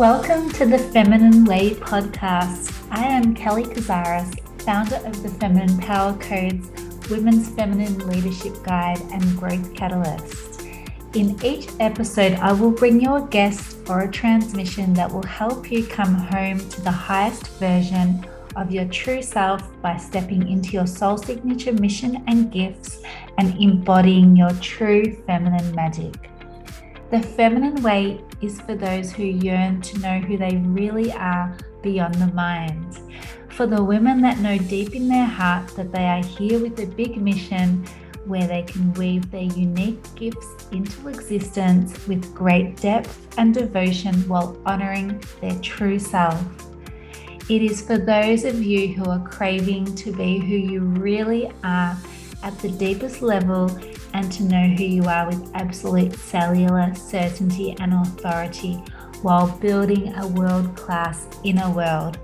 Welcome to the Feminine Way podcast. I am Kelly Cazares, founder of the Feminine Power Codes, Women's Feminine Leadership Guide, and Growth Catalyst. In each episode, I will bring you a guest or a transmission that will help you come home to the highest version of your true self by stepping into your soul signature mission and gifts and embodying your true feminine magic. The feminine way is for those who yearn to know who they really are beyond the mind. For the women that know deep in their heart that they are here with a big mission where they can weave their unique gifts into existence with great depth and devotion while honoring their true self. It is for those of you who are craving to be who you really are at the deepest level and to know who you are with absolute cellular certainty and authority while building a world class inner world.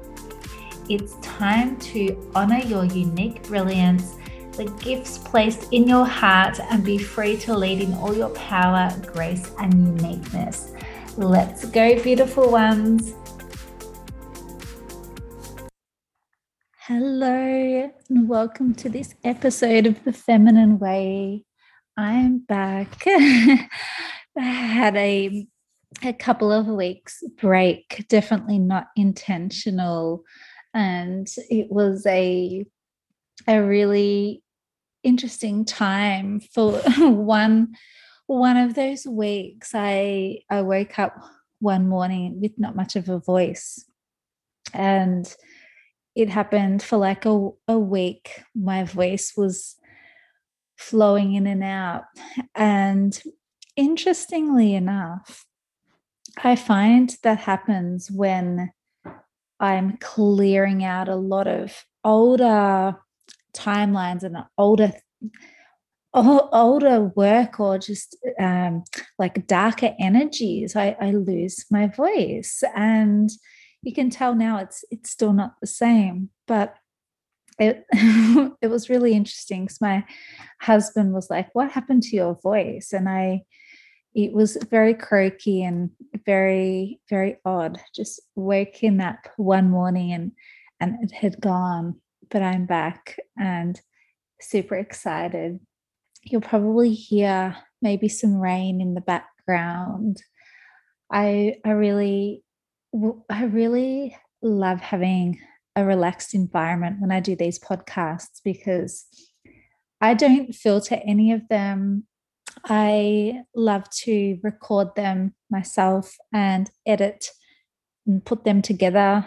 It's time to honor your unique brilliance, the gifts placed in your heart, and be free to lead in all your power, grace, and uniqueness. Let's go, beautiful ones. Hello, and welcome to this episode of The Feminine Way. I'm back. I had a a couple of weeks break, definitely not intentional, and it was a a really interesting time for one one of those weeks I I woke up one morning with not much of a voice and it happened for like a, a week. My voice was flowing in and out. And interestingly enough, I find that happens when I'm clearing out a lot of older timelines and older older work or just um, like darker energies I, I lose my voice and you can tell now it's it's still not the same but it it was really interesting because my husband was like what happened to your voice? And i it was very croaky and very very odd just waking up one morning and and it had gone but i'm back and super excited. You'll probably hear maybe some rain in the background. I i really I really love having a relaxed environment when I do these podcasts because I don't filter any of them. I love to record them myself and edit and put them together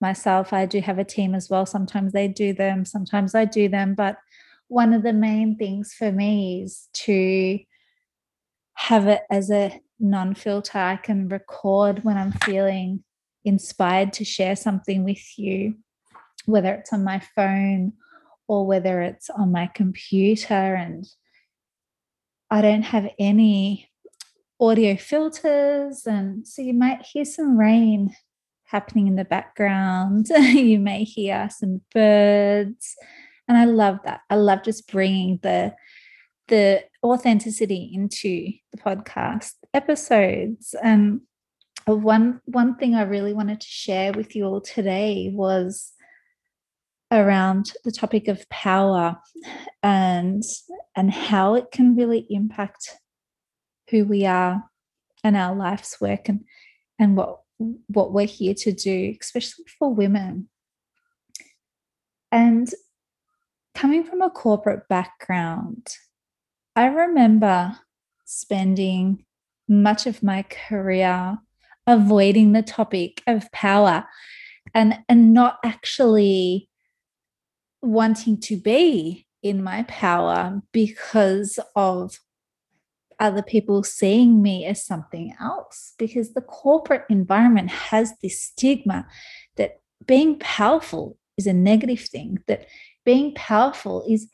myself. I do have a team as well. Sometimes they do them, sometimes I do them. But one of the main things for me is to have it as a non filter. I can record when I'm feeling inspired to share something with you, whether it's on my phone or whether it's on my computer. And I don't have any audio filters. And so you might hear some rain happening in the background. you may hear some birds. And I love that. I love just bringing the the authenticity into the podcast episodes. And one one thing I really wanted to share with you all today was around the topic of power and and how it can really impact who we are and our life's work and and what what we're here to do especially for women. And coming from a corporate background I remember spending much of my career avoiding the topic of power and and not actually wanting to be in my power because of other people seeing me as something else because the corporate environment has this stigma that being powerful is a negative thing that being powerful is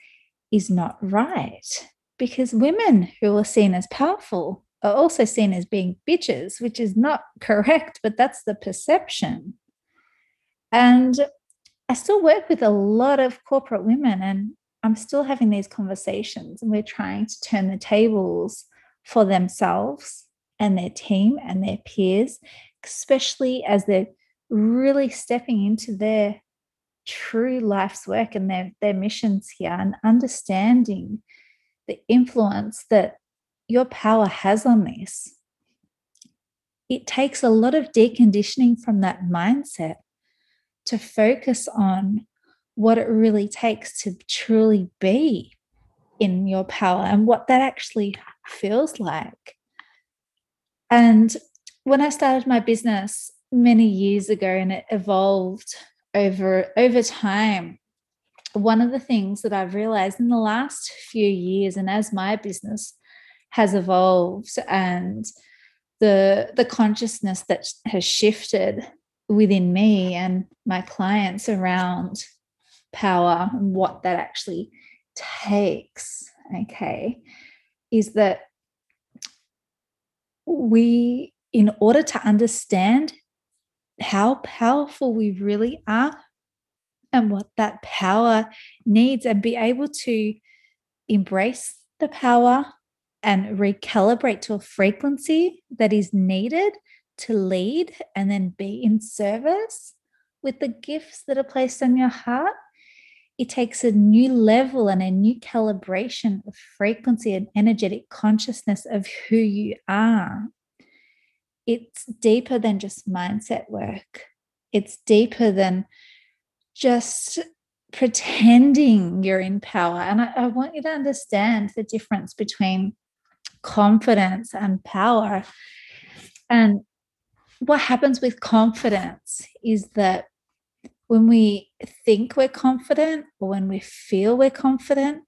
is not right because women who are seen as powerful are also seen as being bitches, which is not correct, but that's the perception. And I still work with a lot of corporate women, and I'm still having these conversations, and we're trying to turn the tables for themselves and their team and their peers especially as they're really stepping into their true life's work and their, their missions here and understanding the influence that your power has on this. It takes a lot of deconditioning from that mindset to focus on what it really takes to truly be in your power and what that actually feels like. And when I started my business many years ago and it evolved over over time, one of the things that I've realized in the last few years and as my business has evolved and the the consciousness that has shifted within me and my clients around power and what that actually takes okay is that we in order to understand how powerful we really are and what that power needs and be able to embrace the power and recalibrate to a frequency that is needed to lead and then be in service with the gifts that are placed on your heart, it takes a new level and a new calibration of frequency and energetic consciousness of who you are. It's deeper than just mindset work, it's deeper than just pretending you're in power. And I, I want you to understand the difference between confidence and power. And what happens with confidence is that when we think we're confident or when we feel we're confident,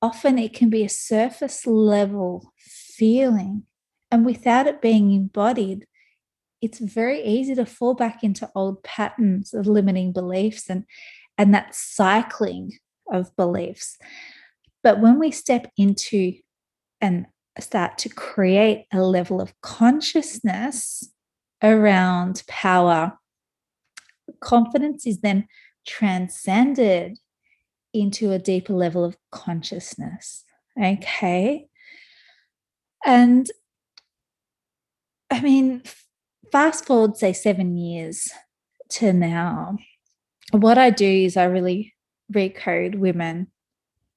often it can be a surface level feeling. And without it being embodied, it's very easy to fall back into old patterns of limiting beliefs and, and that cycling of beliefs. But when we step into and start to create a level of consciousness around power, confidence is then transcended into a deeper level of consciousness. Okay. And I mean, fast forward, say, seven years to now, what I do is I really recode women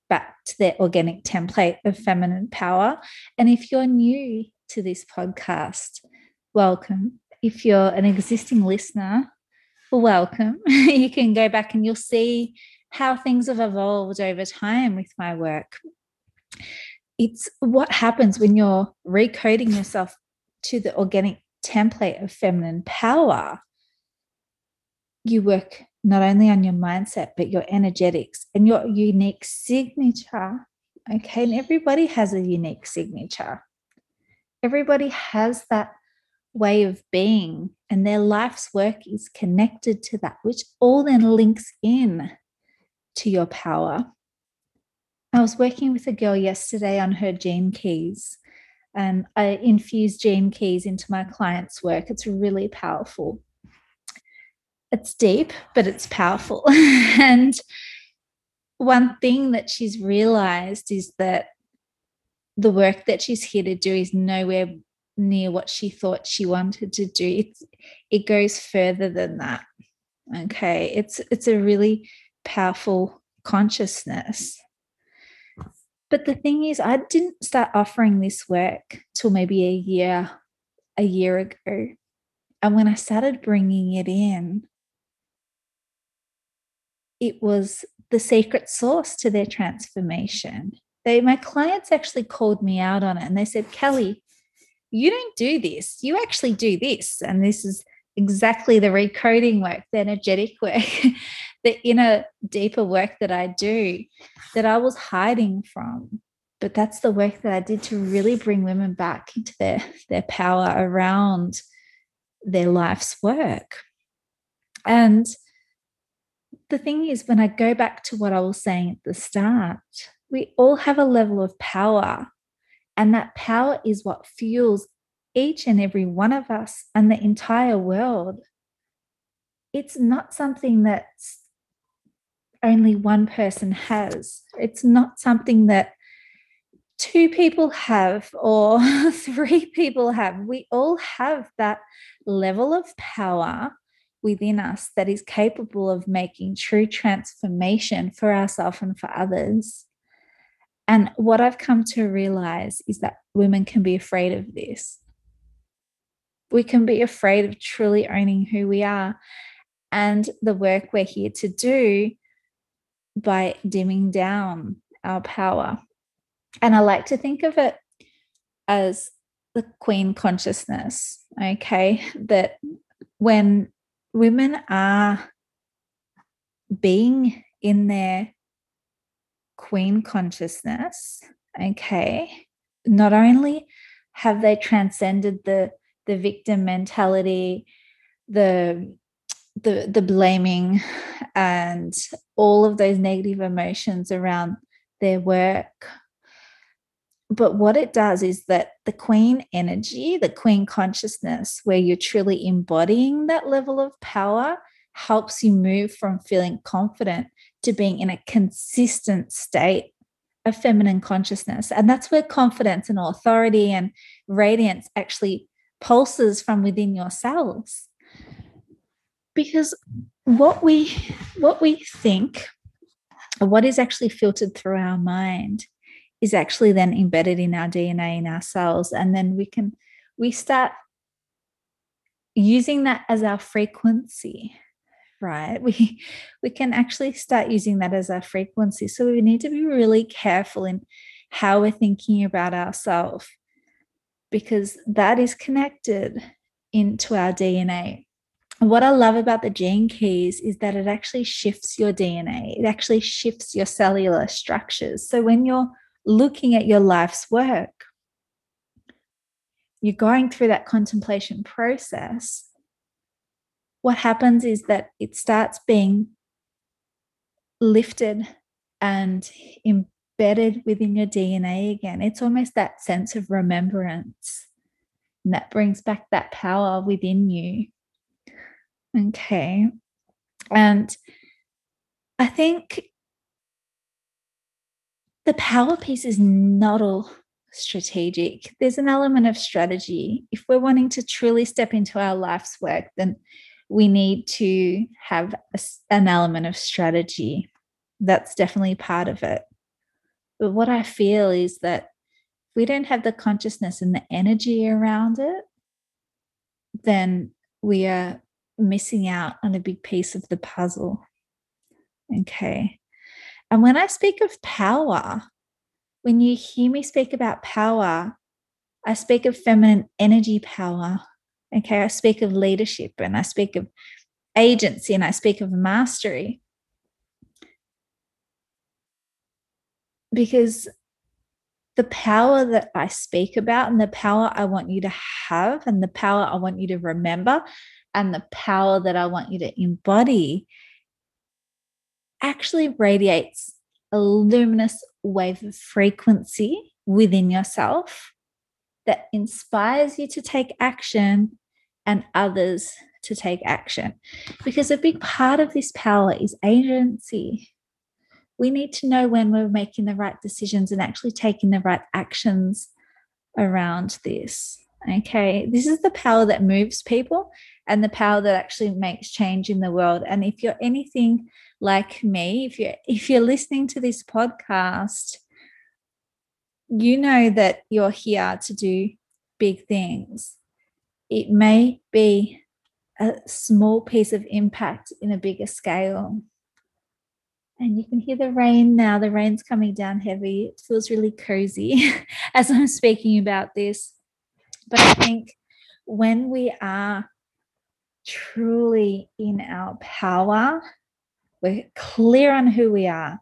back to their organic template of feminine power. And if you're new to this podcast, welcome. If you're an existing listener, welcome. you can go back and you'll see how things have evolved over time with my work. It's what happens when you're recoding yourself to the organic template of feminine power. You work not only on your mindset, but your energetics and your unique signature. Okay. And everybody has a unique signature. Everybody has that way of being, and their life's work is connected to that, which all then links in to your power. I was working with a girl yesterday on her gene keys, and I infuse gene keys into my client's work. It's really powerful it's deep, but it's powerful. and one thing that she's realized is that the work that she's here to do is nowhere near what she thought she wanted to do. It's, it goes further than that. Okay. It's it's a really powerful consciousness. But the thing is, I didn't start offering this work till maybe a year, a year ago. And when I started bringing it in, it was the secret sauce to their transformation. They, my clients actually called me out on it and they said, Kelly, you don't do this. You actually do this. And this is exactly the recoding work, the energetic work, the inner, deeper work that I do that I was hiding from. But that's the work that I did to really bring women back into their, their power around their life's work. And the thing is, when I go back to what I was saying at the start, we all have a level of power, and that power is what fuels each and every one of us and the entire world. It's not something that only one person has. It's not something that two people have or three people have. We all have that level of power within us that is capable of making true transformation for ourselves and for others. And what I've come to realize is that women can be afraid of this. We can be afraid of truly owning who we are and the work we're here to do by dimming down our power. And I like to think of it as the queen consciousness, okay? That when women are being in their queen consciousness, okay, not only have they transcended the the victim mentality, the the the blaming and all of those negative emotions around their work but what it does is that the queen energy the queen consciousness where you're truly embodying that level of power helps you move from feeling confident to being in a consistent state of feminine consciousness. And that's where confidence and authority and radiance actually pulses from within yourselves. because what we what we think what is actually filtered through our mind is actually then embedded in our DNA in our cells. And then we can we start using that as our frequency right we we can actually start using that as our frequency so we need to be really careful in how we're thinking about ourselves because that is connected into our DNA what I love about the gene keys is that it actually shifts your DNA, it actually shifts your cellular structures. So when you're looking at your life's work, you're going through that contemplation process. What happens is that it starts being lifted and embedded within your DNA again. It's almost that sense of remembrance. And that brings back that power within you Okay. And I think the power piece is not all strategic. There's an element of strategy. If we're wanting to truly step into our life's work, then we need to have a, an element of strategy. That's definitely part of it. But what I feel is that if we don't have the consciousness and the energy around it, then we are missing out on a big piece of the puzzle. Okay. And when I speak of power, when you hear me speak about power, I speak of feminine energy power. Okay. I speak of leadership and I speak of agency and I speak of mastery. Because the power that I speak about and the power I want you to have and the power I want you to remember and the power that I want you to embody actually radiates a luminous wave of frequency within yourself that inspires you to take action and others to take action. Because a big part of this power is agency. We need to know when we're making the right decisions and actually taking the right actions around this. Okay, this is the power that moves people and the power that actually makes change in the world. And if you're anything like me, if you're if you're listening to this podcast, you know that you're here to do big things. It may be a small piece of impact in a bigger scale. And you can hear the rain now. The rain's coming down heavy. It feels really cozy as I'm speaking about this. But I think when we are truly in our power, we're clear on who we are,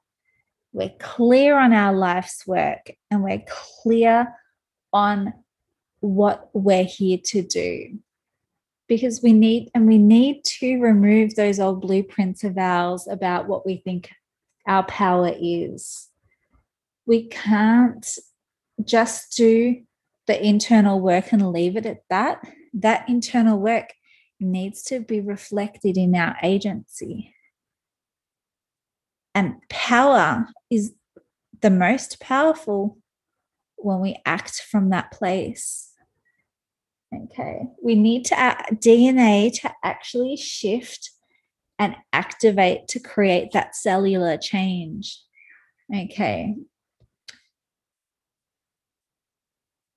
we're clear on our life's work, and we're clear on what we're here to do. Because we need, and we need to remove those old blueprints of ours about what we think our power is. We can't just do the internal work and leave it at that. That internal work needs to be reflected in our agency. And power is the most powerful when we act from that place. Okay, we need to add DNA to actually shift and activate to create that cellular change. Okay.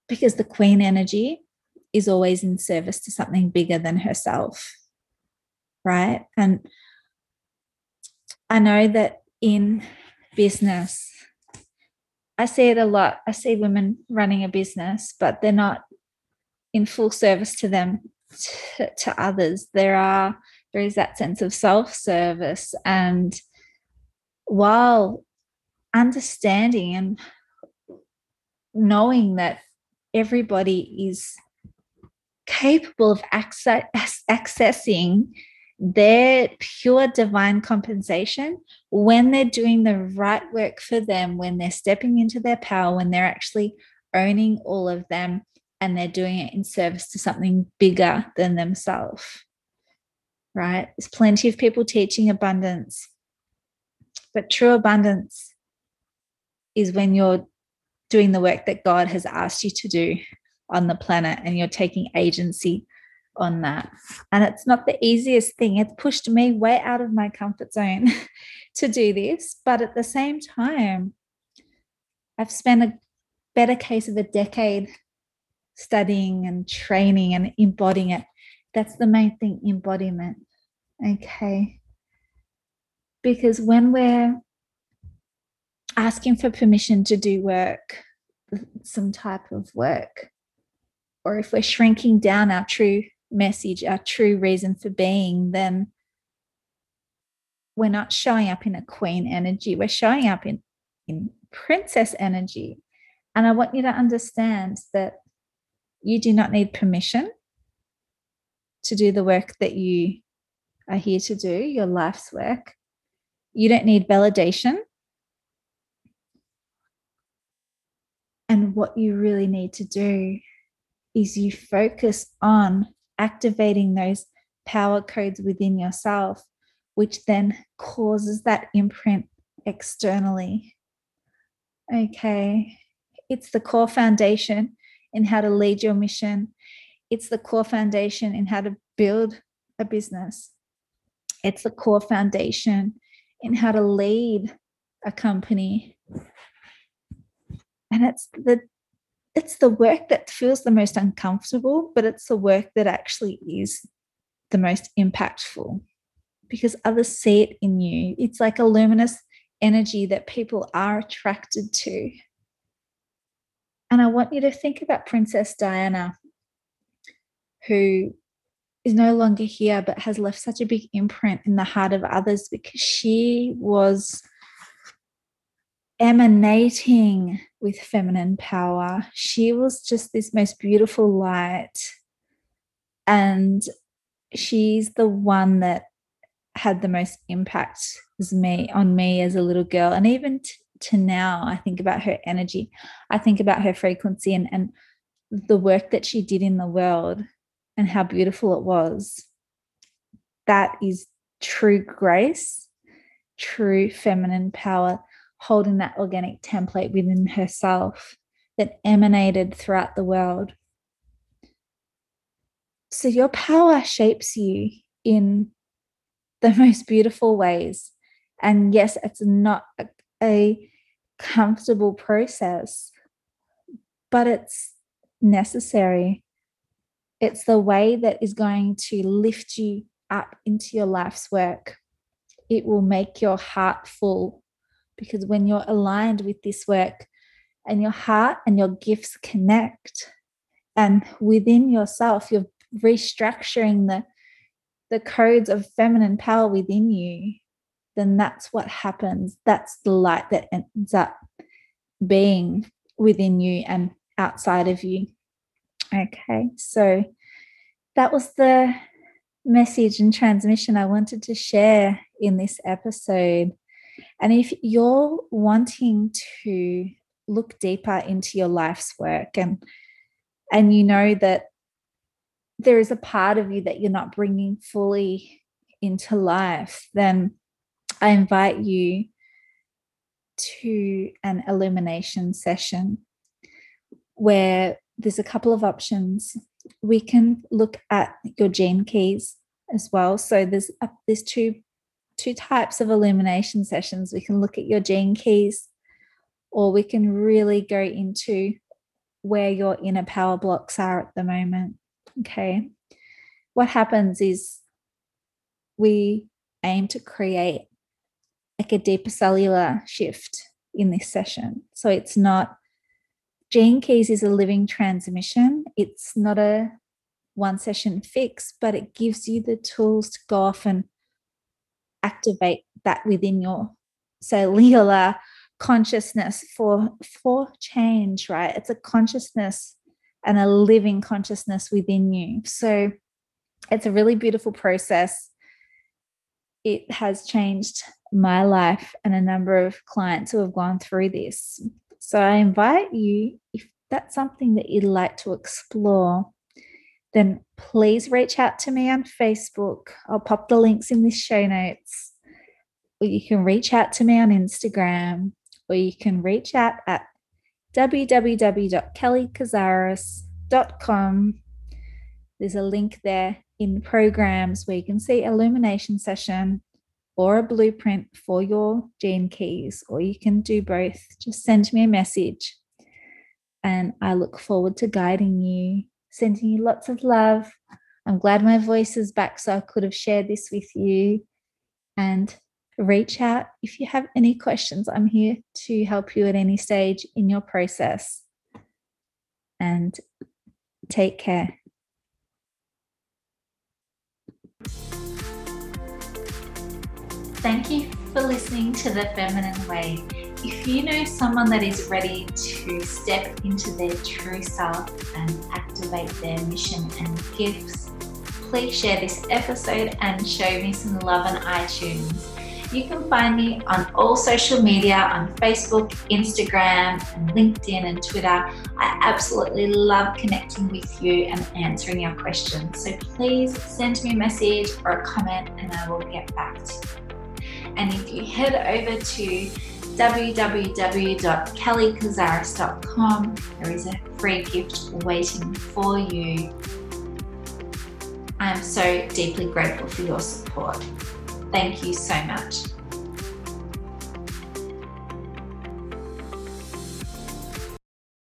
Because the queen energy is always in service to something bigger than herself. Right. And I know that in business, I see it a lot. I see women running a business, but they're not in full service to them, to, to others. There are there is that sense of self-service and while understanding and knowing that everybody is capable of access, accessing their pure divine compensation when they're doing the right work for them, when they're stepping into their power, when they're actually owning all of them and they're doing it in service to something bigger than themselves. Right? There's plenty of people teaching abundance, but true abundance is when you're doing the work that God has asked you to do on the planet and you're taking agency on that. And it's not the easiest thing. It's pushed me way out of my comfort zone to do this. But at the same time, I've spent a better case of a decade studying and training and embodying it. That's the main thing embodiment. Okay. Because when we're asking for permission to do work, some type of work, or if we're shrinking down our true message, our true reason for being, then we're not showing up in a queen energy. We're showing up in, in princess energy. And I want you to understand that you do not need permission to do the work that you are here to do, your life's work. You don't need validation. And what you really need to do is you focus on activating those power codes within yourself, which then causes that imprint externally. Okay, it's the core foundation in how to lead your mission, it's the core foundation in how to build a business, it's the core foundation in how to lead a company. And it's the it's the work that feels the most uncomfortable, but it's the work that actually is the most impactful because others see it in you. It's like a luminous energy that people are attracted to. And I want you to think about Princess Diana, who is no longer here, but has left such a big imprint in the heart of others because she was emanating with feminine power. She was just this most beautiful light. And she's the one that had the most impact as me on me as a little girl. And even t- to now, I think about her energy. I think about her frequency and, and the work that she did in the world and how beautiful it was. That is true grace, true feminine power holding that organic template within herself that emanated throughout the world. So your power shapes you in the most beautiful ways. And yes, it's not a, comfortable process, but it's necessary. It's the way that is going to lift you up into your life's work. It will make your heart full because when you're aligned with this work and your heart and your gifts connect and within yourself you're restructuring the the codes of feminine power within you then that's what happens. That's the light that ends up being within you and outside of you. Okay so that was the message and transmission i wanted to share in this episode and if you're wanting to look deeper into your life's work and and you know that there is a part of you that you're not bringing fully into life, then I invite you to an illumination session where there's a couple of options. We can look at your gene keys as well. So there's uh, there's two two types of illumination sessions. We can look at your gene keys, or we can really go into where your inner power blocks are at the moment. Okay. What happens is we aim to create like a deeper cellular shift in this session. So it's not Gene Keys is a living transmission. It's not a one session fix, but it gives you the tools to go off and activate that within your cellular consciousness for for change, right? It's a consciousness and a living consciousness within you. So it's a really beautiful process. It has changed my life and a number of clients who have gone through this. So I invite you, if that's something that you'd like to explore, then please reach out to me on Facebook. I'll pop the links in the show notes. Or you can reach out to me on Instagram, or you can reach out at www.kellykazaris.com. There's a link there in the programs where you can see illumination session or a blueprint for your gene keys, or you can do both. Just send me a message. And I look forward to guiding you, sending you lots of love. I'm glad my voice is back so I could have shared this with you. And reach out if you have any questions. I'm here to help you at any stage in your process. And take care. Thank you for listening to The Feminine Way. If you know someone that is ready to step into their true self and activate their mission and gifts, please share this episode and show me some love on iTunes. You can find me on all social media on Facebook, Instagram, and LinkedIn and Twitter. I absolutely love connecting with you and answering your questions. So please send me a message or a comment and I will get back to you. And if you head over to www.kellykazaris.com, there is a free gift waiting for you. I am so deeply grateful for your support. Thank you so much.